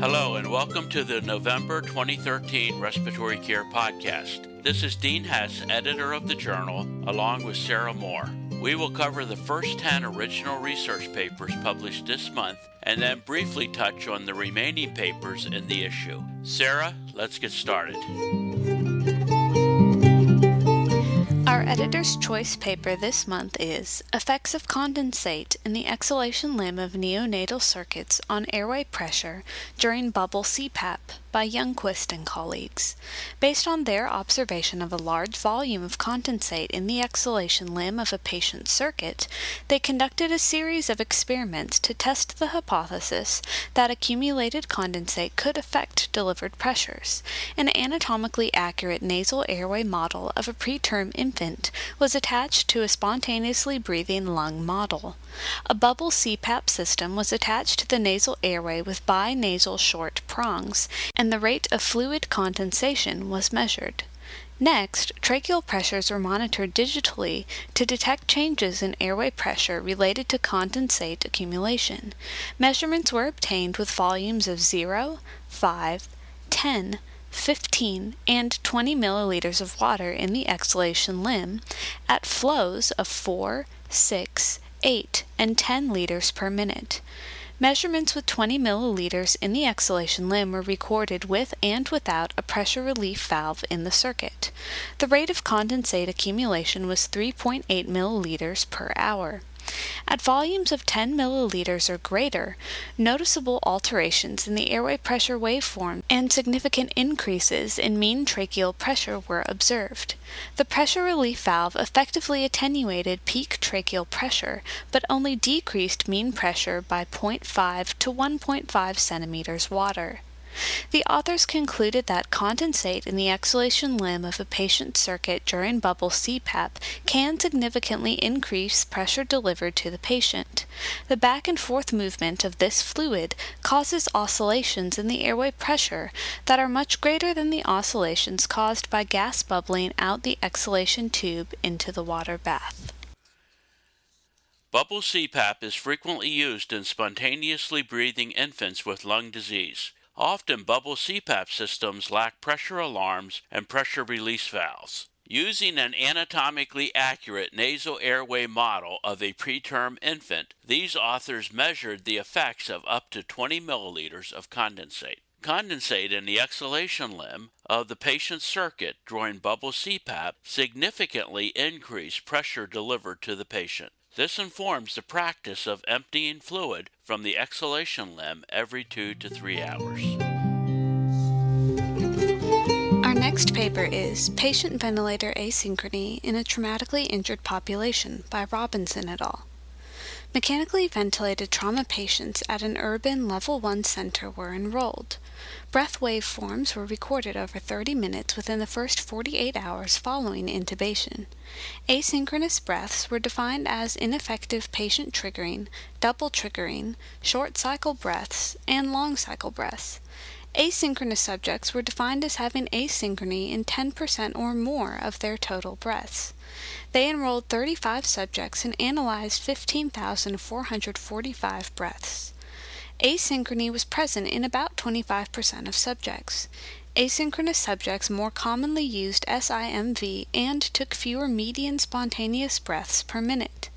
Hello, and welcome to the November 2013 Respiratory Care Podcast. This is Dean Hess, editor of the journal, along with Sarah Moore. We will cover the first 10 original research papers published this month and then briefly touch on the remaining papers in the issue. Sarah, let's get started. Our editor's choice paper this month is Effects of Condensate in the Exhalation Limb of Neonatal Circuits on Airway Pressure During Bubble CPAP by Youngquist and colleagues. Based on their observation of a large volume of condensate in the exhalation limb of a patient's circuit, they conducted a series of experiments to test the hypothesis that accumulated condensate could affect delivered pressures. An anatomically accurate nasal airway model of a preterm infant was attached to a spontaneously breathing lung model. A bubble CPAP system was attached to the nasal airway with binasal short prongs, and the rate of fluid condensation was measured. Next, tracheal pressures were monitored digitally to detect changes in airway pressure related to condensate accumulation. Measurements were obtained with volumes of 0, 5, 10, 15, and 20 milliliters of water in the exhalation limb at flows of 4, 6, 8, and 10 liters per minute. Measurements with 20 milliliters in the exhalation limb were recorded with and without a pressure relief valve in the circuit. The rate of condensate accumulation was 3.8 milliliters per hour. At volumes of 10 milliliters or greater, noticeable alterations in the airway pressure waveform and significant increases in mean tracheal pressure were observed. The pressure relief valve effectively attenuated peak tracheal pressure, but only decreased mean pressure by 0.5 to 1.5 centimeters water. The authors concluded that condensate in the exhalation limb of a patient's circuit during bubble CPAP can significantly increase pressure delivered to the patient. The back and forth movement of this fluid causes oscillations in the airway pressure that are much greater than the oscillations caused by gas bubbling out the exhalation tube into the water bath. Bubble CPAP is frequently used in spontaneously breathing infants with lung disease. Often bubble CPAP systems lack pressure alarms and pressure release valves. Using an anatomically accurate nasal airway model of a preterm infant, these authors measured the effects of up to 20 milliliters of condensate. Condensate in the exhalation limb of the patient's circuit during bubble CPAP significantly increased pressure delivered to the patient. This informs the practice of emptying fluid from the exhalation limb every two to three hours. Our next paper is Patient Ventilator Asynchrony in a Traumatically Injured Population by Robinson et al. Mechanically ventilated trauma patients at an urban level 1 center were enrolled. Breath waveforms were recorded over 30 minutes within the first 48 hours following intubation. Asynchronous breaths were defined as ineffective patient triggering, double triggering, short cycle breaths, and long cycle breaths. Asynchronous subjects were defined as having asynchrony in 10% or more of their total breaths. They enrolled 35 subjects and analyzed 15,445 breaths. Asynchrony was present in about 25% of subjects. Asynchronous subjects more commonly used SIMV and took fewer median spontaneous breaths per minute.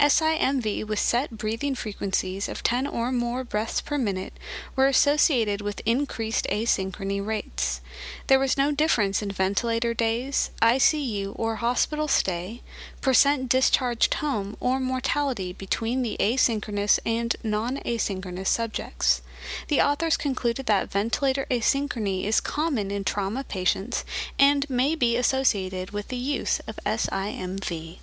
SIMV with set breathing frequencies of 10 or more breaths per minute were associated with increased asynchrony rates. There was no difference in ventilator days, ICU or hospital stay, percent discharged home, or mortality between the asynchronous and non asynchronous subjects. The authors concluded that ventilator asynchrony is common in trauma patients and may be associated with the use of SIMV.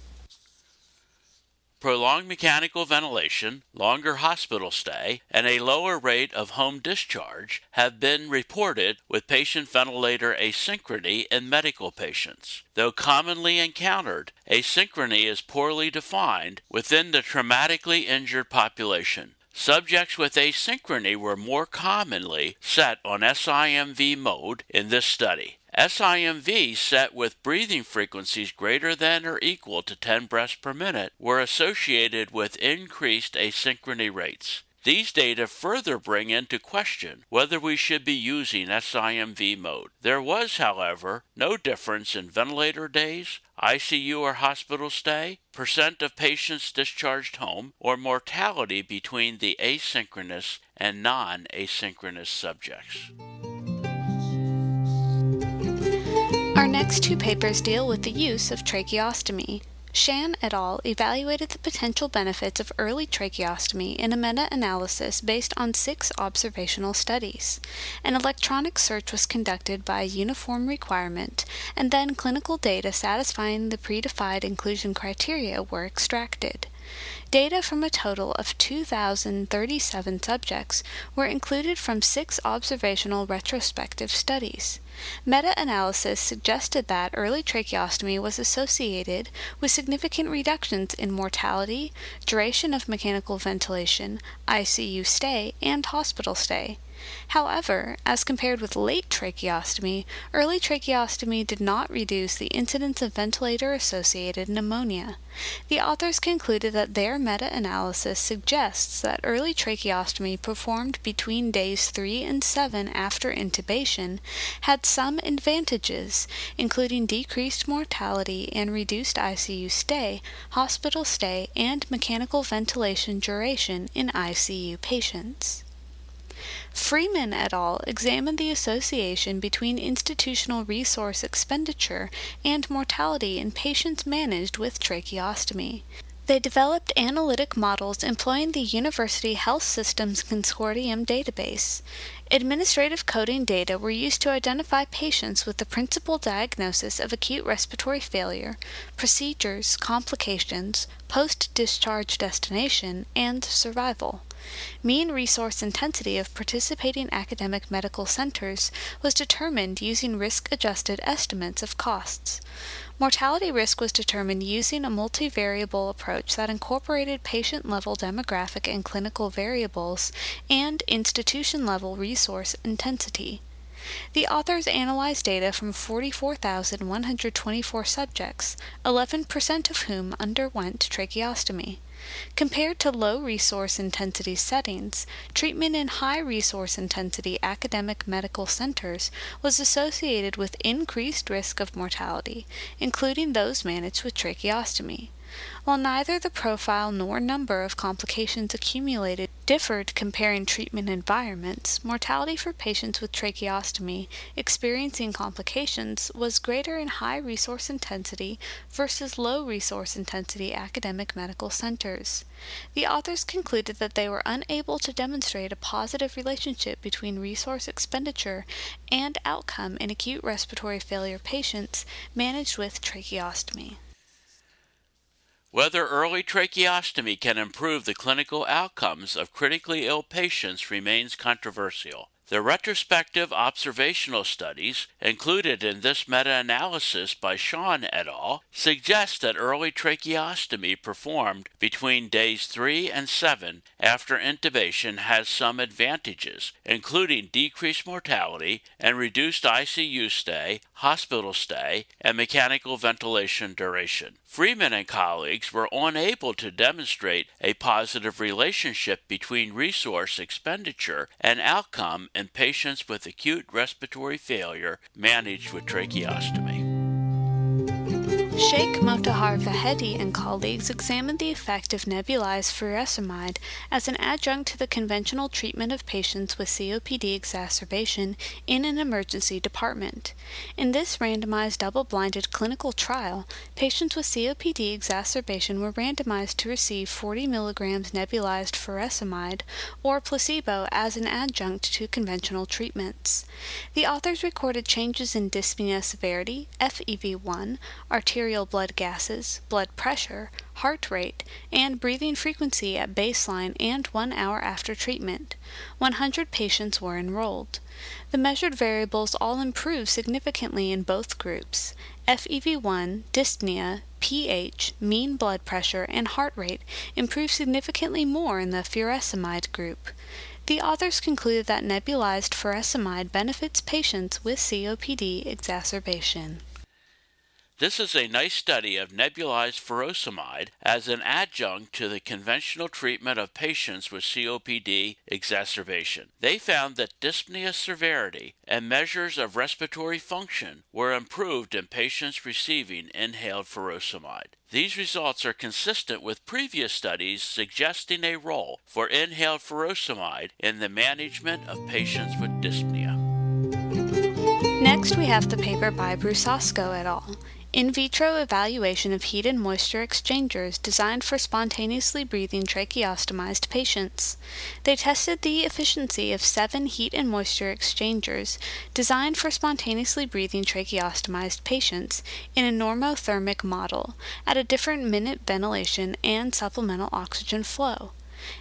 Prolonged mechanical ventilation, longer hospital stay, and a lower rate of home discharge have been reported with patient ventilator asynchrony in medical patients. Though commonly encountered, asynchrony is poorly defined within the traumatically injured population. Subjects with asynchrony were more commonly set on SIMV mode in this study. SIMV set with breathing frequencies greater than or equal to 10 breaths per minute were associated with increased asynchrony rates. These data further bring into question whether we should be using SIMV mode. There was, however, no difference in ventilator days, ICU or hospital stay, percent of patients discharged home, or mortality between the asynchronous and non asynchronous subjects. Our next two papers deal with the use of tracheostomy. Shan et al. evaluated the potential benefits of early tracheostomy in a meta analysis based on six observational studies. An electronic search was conducted by a uniform requirement, and then clinical data satisfying the predefined inclusion criteria were extracted. Data from a total of 2,037 subjects were included from six observational retrospective studies. Meta analysis suggested that early tracheostomy was associated with significant reductions in mortality, duration of mechanical ventilation, ICU stay, and hospital stay. However, as compared with late tracheostomy, early tracheostomy did not reduce the incidence of ventilator associated pneumonia. The authors concluded that their meta analysis suggests that early tracheostomy performed between days 3 and 7 after intubation had some advantages, including decreased mortality and reduced ICU stay, hospital stay, and mechanical ventilation duration in ICU patients. Freeman et al. examined the association between institutional resource expenditure and mortality in patients managed with tracheostomy. They developed analytic models employing the University Health Systems Consortium database. Administrative coding data were used to identify patients with the principal diagnosis of acute respiratory failure, procedures, complications, post discharge destination, and survival. Mean resource intensity of participating academic medical centers was determined using risk adjusted estimates of costs. Mortality risk was determined using a multivariable approach that incorporated patient level demographic and clinical variables and institution level resource intensity. The authors analyzed data from 44,124 subjects, 11% of whom underwent tracheostomy. Compared to low resource intensity settings, treatment in high resource intensity academic medical centers was associated with increased risk of mortality, including those managed with tracheostomy. While neither the profile nor number of complications accumulated differed comparing treatment environments, mortality for patients with tracheostomy experiencing complications was greater in high resource intensity versus low resource intensity academic medical centers. The authors concluded that they were unable to demonstrate a positive relationship between resource expenditure and outcome in acute respiratory failure patients managed with tracheostomy. Whether early tracheostomy can improve the clinical outcomes of critically ill patients remains controversial. The retrospective observational studies included in this meta analysis by Shan et al. suggest that early tracheostomy performed between days 3 and 7 after intubation has some advantages, including decreased mortality and reduced ICU stay, hospital stay, and mechanical ventilation duration. Freeman and colleagues were unable to demonstrate a positive relationship between resource expenditure and outcome in patients with acute respiratory failure managed with tracheostomy. Sheikh Motahar Vahedi and colleagues examined the effect of nebulized furosemide as an adjunct to the conventional treatment of patients with COPD exacerbation in an emergency department. In this randomized double blinded clinical trial, patients with COPD exacerbation were randomized to receive 40 milligrams nebulized furosemide or placebo as an adjunct to conventional treatments. The authors recorded changes in dyspnea severity, FEV1, arterial arterial blood gases, blood pressure, heart rate, and breathing frequency at baseline and one hour after treatment. 100 patients were enrolled. The measured variables all improved significantly in both groups. FEV1, dyspnea, pH, mean blood pressure, and heart rate improved significantly more in the furosemide group. The authors concluded that nebulized furosemide benefits patients with COPD exacerbation. This is a nice study of nebulized furosemide as an adjunct to the conventional treatment of patients with COPD exacerbation. They found that dyspnea severity and measures of respiratory function were improved in patients receiving inhaled furosemide. These results are consistent with previous studies suggesting a role for inhaled furosemide in the management of patients with dyspnea. Next, we have the paper by Brusasco et al. In vitro evaluation of heat and moisture exchangers designed for spontaneously breathing tracheostomized patients. They tested the efficiency of seven heat and moisture exchangers designed for spontaneously breathing tracheostomized patients in a normothermic model at a different minute ventilation and supplemental oxygen flow.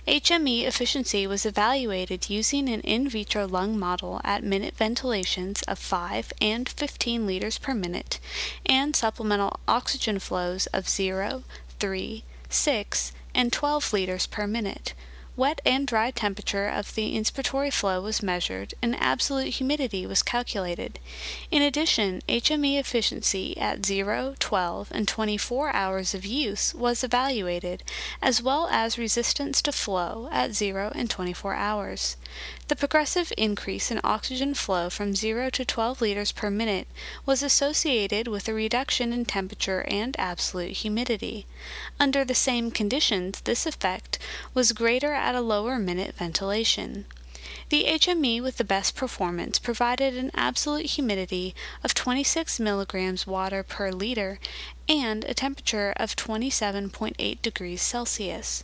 HME efficiency was evaluated using an in vitro lung model at minute ventilations of 5 and 15 liters per minute and supplemental oxygen flows of 0, 3, 6, and 12 liters per minute. Wet and dry temperature of the inspiratory flow was measured and absolute humidity was calculated. In addition, HME efficiency at 0, 12, and 24 hours of use was evaluated, as well as resistance to flow at 0 and 24 hours. The progressive increase in oxygen flow from 0 to 12 liters per minute was associated with a reduction in temperature and absolute humidity. Under the same conditions, this effect was greater at a lower minute ventilation. The HME with the best performance provided an absolute humidity of 26 milligrams water per liter and a temperature of 27.8 degrees Celsius.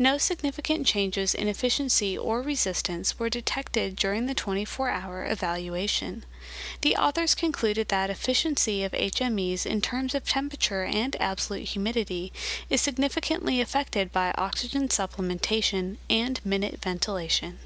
No significant changes in efficiency or resistance were detected during the 24 hour evaluation. The authors concluded that efficiency of HMEs in terms of temperature and absolute humidity is significantly affected by oxygen supplementation and minute ventilation.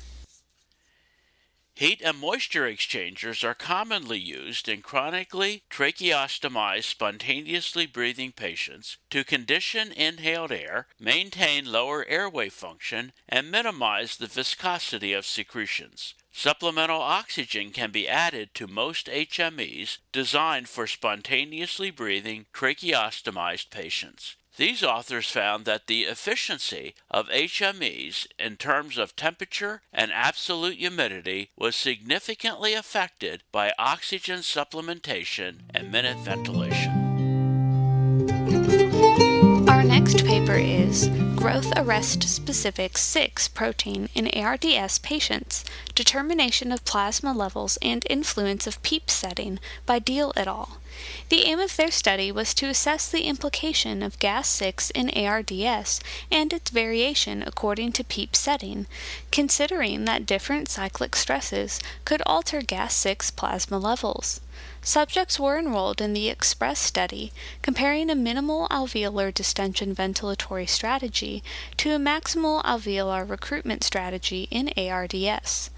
Heat and moisture exchangers are commonly used in chronically tracheostomized spontaneously breathing patients to condition inhaled air, maintain lower airway function, and minimize the viscosity of secretions. Supplemental oxygen can be added to most HMEs designed for spontaneously breathing tracheostomized patients. These authors found that the efficiency of HMEs in terms of temperature and absolute humidity was significantly affected by oxygen supplementation and minute ventilation. Our next paper is Growth Arrest Specific 6 Protein in ARDS Patients Determination of Plasma Levels and Influence of PEEP Setting by Diehl et al. The aim of their study was to assess the implication of gas 6 in ARDS and its variation according to PEEP setting, considering that different cyclic stresses could alter gas 6 plasma levels. Subjects were enrolled in the EXPRESS study, comparing a minimal alveolar distension ventilatory strategy to a maximal alveolar recruitment strategy in ARDS.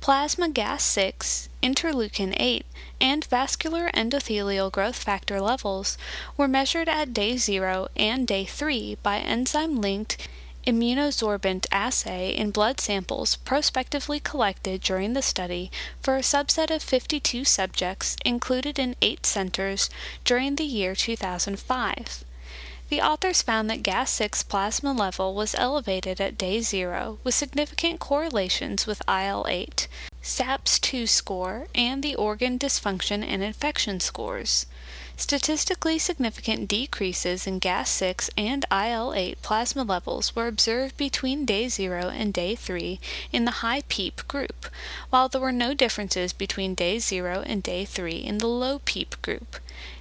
Plasma gas 6, interleukin 8, and vascular endothelial growth factor levels were measured at day 0 and day 3 by enzyme linked immunosorbent assay in blood samples prospectively collected during the study for a subset of 52 subjects included in eight centers during the year 2005. The authors found that gas 6 plasma level was elevated at day 0 with significant correlations with IL 8, SAPS 2 score, and the organ dysfunction and infection scores. Statistically significant decreases in gas 6 and IL 8 plasma levels were observed between day 0 and day 3 in the high PEEP group, while there were no differences between day 0 and day 3 in the low PEEP group.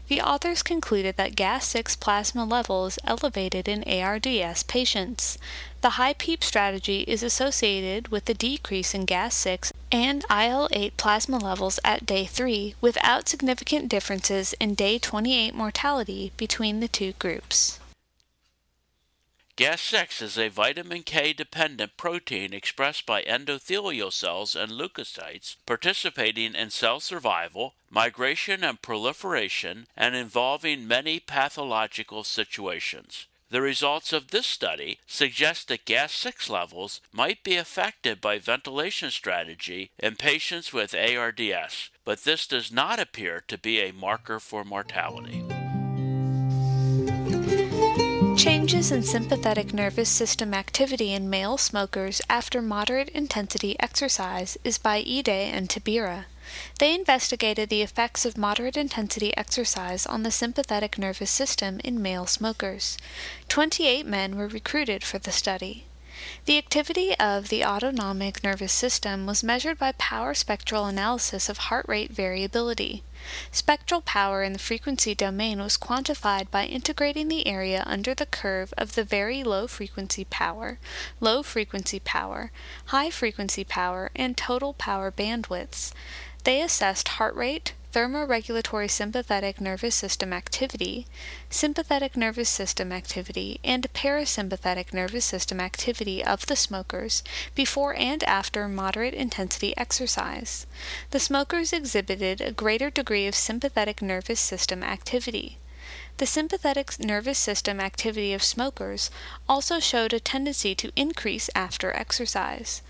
The authors concluded that gas 6 plasma levels elevated in ARDS patients. The high PEEP strategy is associated with a decrease in gas 6 and IL 8 plasma levels at day 3 without significant differences in day 28 mortality between the two groups. Gas 6 is a vitamin K dependent protein expressed by endothelial cells and leukocytes participating in cell survival, migration and proliferation, and involving many pathological situations. The results of this study suggest that gas 6 levels might be affected by ventilation strategy in patients with ARDS, but this does not appear to be a marker for mortality. Changes in sympathetic nervous system activity in male smokers after moderate intensity exercise is by Ide and Tabira. They investigated the effects of moderate intensity exercise on the sympathetic nervous system in male smokers. 28 men were recruited for the study. The activity of the autonomic nervous system was measured by power spectral analysis of heart rate variability. Spectral power in the frequency domain was quantified by integrating the area under the curve of the very low frequency power, low frequency power, high frequency power, and total power bandwidths. They assessed heart rate, thermoregulatory sympathetic nervous system activity, sympathetic nervous system activity, and parasympathetic nervous system activity of the smokers before and after moderate intensity exercise. The smokers exhibited a greater degree of sympathetic nervous system activity. The sympathetic nervous system activity of smokers also showed a tendency to increase after exercise.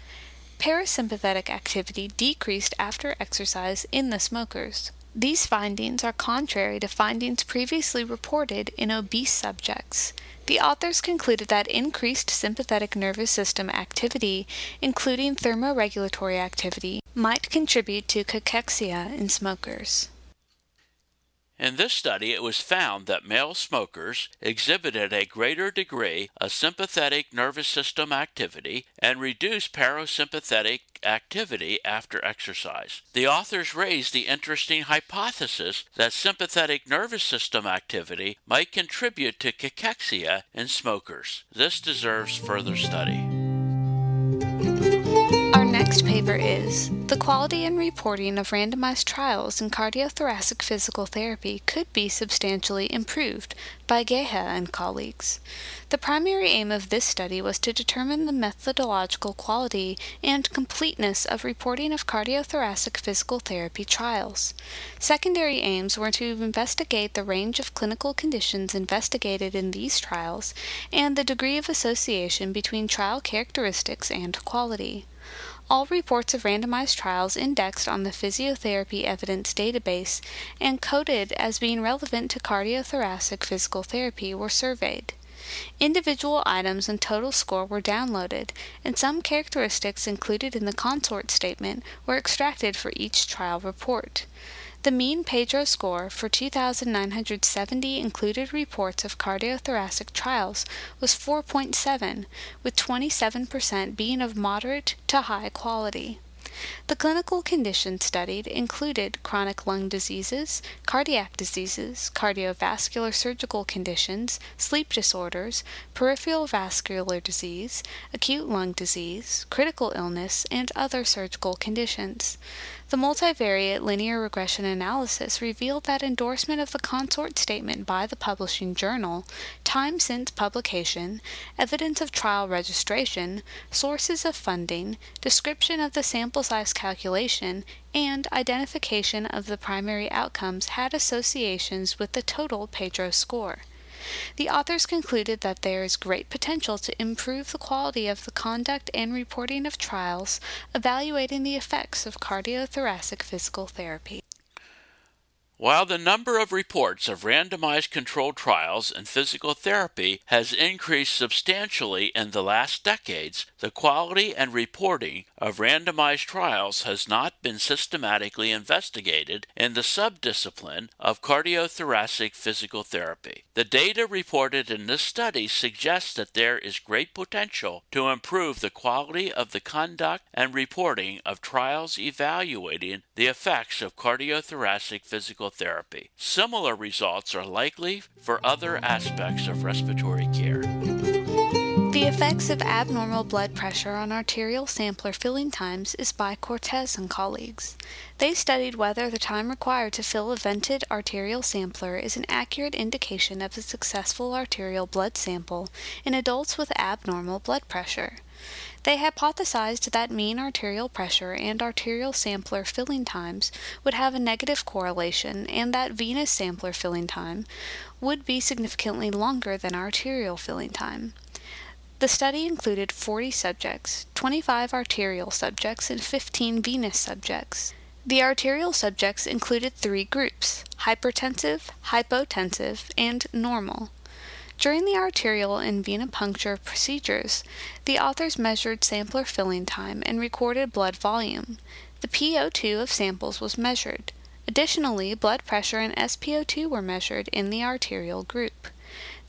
Parasympathetic activity decreased after exercise in the smokers. These findings are contrary to findings previously reported in obese subjects. The authors concluded that increased sympathetic nervous system activity, including thermoregulatory activity, might contribute to cachexia in smokers. In this study, it was found that male smokers exhibited a greater degree of sympathetic nervous system activity and reduced parasympathetic activity after exercise. The authors raised the interesting hypothesis that sympathetic nervous system activity might contribute to cachexia in smokers. This deserves further study next paper is The Quality and Reporting of Randomized Trials in Cardiothoracic Physical Therapy Could Be Substantially Improved by Geha and colleagues. The primary aim of this study was to determine the methodological quality and completeness of reporting of cardiothoracic physical therapy trials. Secondary aims were to investigate the range of clinical conditions investigated in these trials and the degree of association between trial characteristics and quality. All reports of randomized trials indexed on the Physiotherapy Evidence Database and coded as being relevant to cardiothoracic physical therapy were surveyed. Individual items and total score were downloaded, and some characteristics included in the consort statement were extracted for each trial report. The mean PEDro score for 2,970 included reports of cardiothoracic trials was 4.7, with 27% being of moderate to high quality. The clinical conditions studied included chronic lung diseases, cardiac diseases, cardiovascular surgical conditions, sleep disorders, peripheral vascular disease, acute lung disease, critical illness, and other surgical conditions. The multivariate linear regression analysis revealed that endorsement of the consort statement by the publishing journal, time since publication, evidence of trial registration, sources of funding, description of the sample size calculation, and identification of the primary outcomes had associations with the total PEDro score. The authors concluded that there is great potential to improve the quality of the conduct and reporting of trials evaluating the effects of cardiothoracic physical therapy. While the number of reports of randomized controlled trials in physical therapy has increased substantially in the last decades, the quality and reporting of randomized trials has not been systematically investigated in the subdiscipline of cardiothoracic physical therapy. The data reported in this study suggests that there is great potential to improve the quality of the conduct and reporting of trials evaluating the effects of cardiothoracic physical therapy. Similar results are likely for other aspects of respiratory care. The effects of abnormal blood pressure on arterial sampler filling times is by Cortez and colleagues. They studied whether the time required to fill a vented arterial sampler is an accurate indication of a successful arterial blood sample in adults with abnormal blood pressure. They hypothesized that mean arterial pressure and arterial sampler filling times would have a negative correlation and that venous sampler filling time would be significantly longer than arterial filling time. The study included 40 subjects, 25 arterial subjects, and 15 venous subjects. The arterial subjects included three groups hypertensive, hypotensive, and normal. During the arterial and venipuncture procedures, the authors measured sampler filling time and recorded blood volume. The PO2 of samples was measured. Additionally, blood pressure and SpO2 were measured in the arterial group.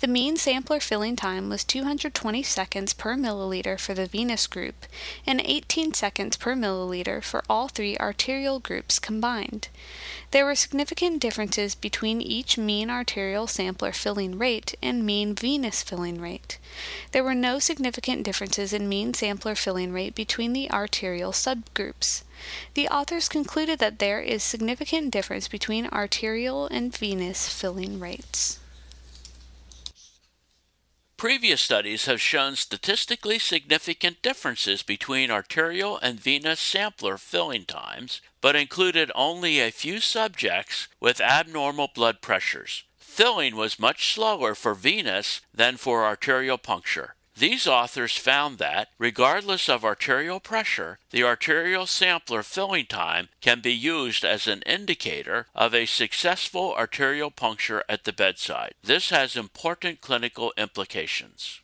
The mean sampler filling time was 220 seconds per milliliter for the venous group and 18 seconds per milliliter for all three arterial groups combined. There were significant differences between each mean arterial sampler filling rate and mean venous filling rate. There were no significant differences in mean sampler filling rate between the arterial subgroups. The authors concluded that there is significant difference between arterial and venous filling rates. Previous studies have shown statistically significant differences between arterial and venous sampler filling times, but included only a few subjects with abnormal blood pressures. Filling was much slower for venous than for arterial puncture. These authors found that, regardless of arterial pressure, the arterial sampler filling time can be used as an indicator of a successful arterial puncture at the bedside. This has important clinical implications.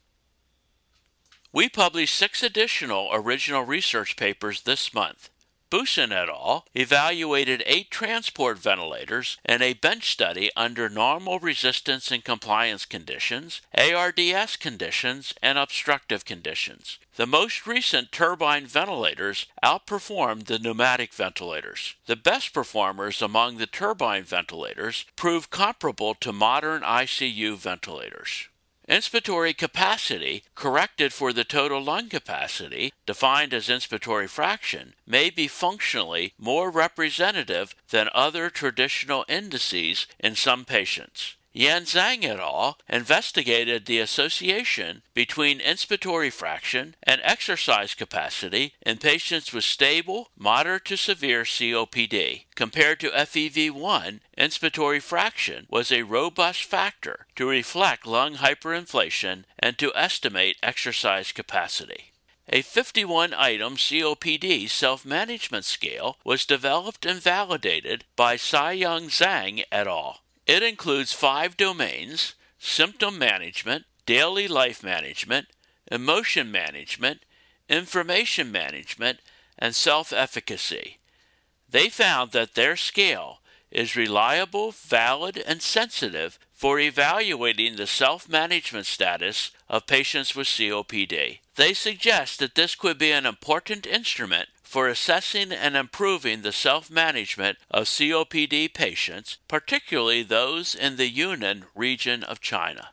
We published six additional original research papers this month. Boussen et al. evaluated eight transport ventilators in a bench study under normal resistance and compliance conditions, ARDS conditions, and obstructive conditions. The most recent turbine ventilators outperformed the pneumatic ventilators. The best performers among the turbine ventilators proved comparable to modern ICU ventilators. Inspiratory capacity, corrected for the total lung capacity, defined as inspiratory fraction, may be functionally more representative than other traditional indices in some patients. Yan Zhang et al. investigated the association between inspiratory fraction and exercise capacity in patients with stable, moderate to severe COPD. Compared to FEV1, inspiratory fraction was a robust factor to reflect lung hyperinflation and to estimate exercise capacity. A 51 item COPD self management scale was developed and validated by Saiyang Zhang et al. It includes five domains symptom management, daily life management, emotion management, information management, and self efficacy. They found that their scale is reliable, valid, and sensitive for evaluating the self management status of patients with COPD. They suggest that this could be an important instrument for assessing and improving the self management of COPD patients, particularly those in the Yunnan region of China.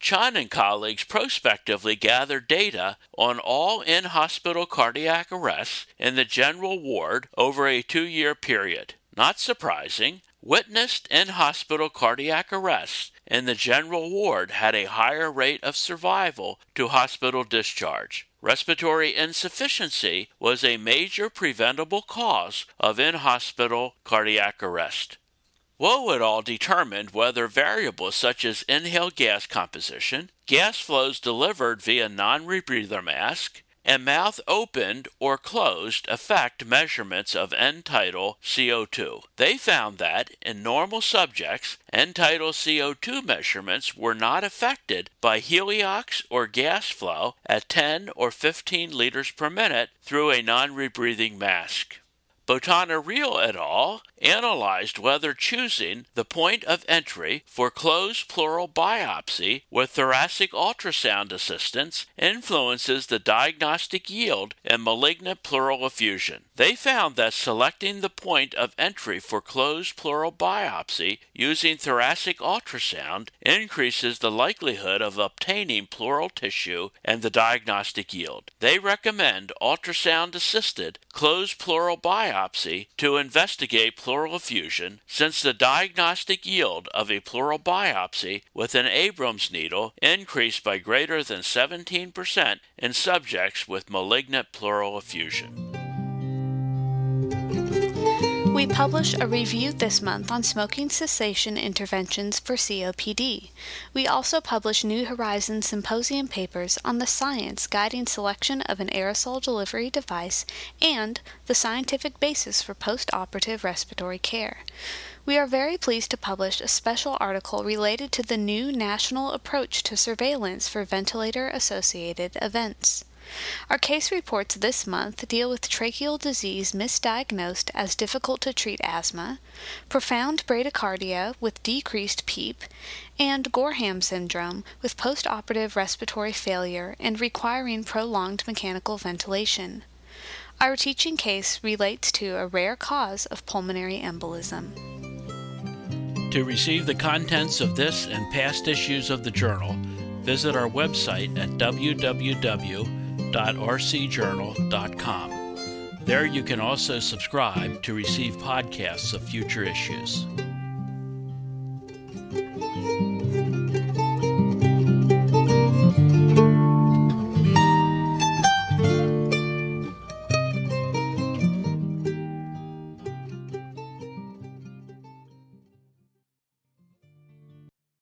Chan and colleagues prospectively gathered data on all in hospital cardiac arrests in the general ward over a two year period. Not surprising, witnessed in hospital cardiac arrests in the general ward had a higher rate of survival to hospital discharge. Respiratory insufficiency was a major preventable cause of in hospital cardiac arrest. Wo et al. determined whether variables such as inhaled gas composition, gas flows delivered via non rebreather mask, and mouth opened or closed affect measurements of end tidal CO2. They found that in normal subjects, end tidal CO2 measurements were not affected by heliox or gas flow at 10 or 15 liters per minute through a non rebreathing mask. Botana-Rial et al. analyzed whether choosing the point of entry for closed pleural biopsy with thoracic ultrasound assistance influences the diagnostic yield in malignant pleural effusion. They found that selecting the point of entry for closed pleural biopsy using thoracic ultrasound increases the likelihood of obtaining pleural tissue and the diagnostic yield. They recommend ultrasound assisted closed pleural biopsy to investigate pleural effusion since the diagnostic yield of a pleural biopsy with an Abrams needle increased by greater than 17% in subjects with malignant pleural effusion. We publish a review this month on smoking cessation interventions for COPD. We also publish New Horizons symposium papers on the science guiding selection of an aerosol delivery device and the scientific basis for post operative respiratory care. we are very pleased to publish a special article related to the new national approach to surveillance for ventilator associated events. Our case reports this month deal with tracheal disease misdiagnosed as difficult to treat asthma, profound bradycardia with decreased PEEP, and Gorham syndrome with postoperative respiratory failure and requiring prolonged mechanical ventilation. Our teaching case relates to a rare cause of pulmonary embolism. To receive the contents of this and past issues of the journal, visit our website at www www.rcjournal.com. There you can also subscribe to receive podcasts of future issues.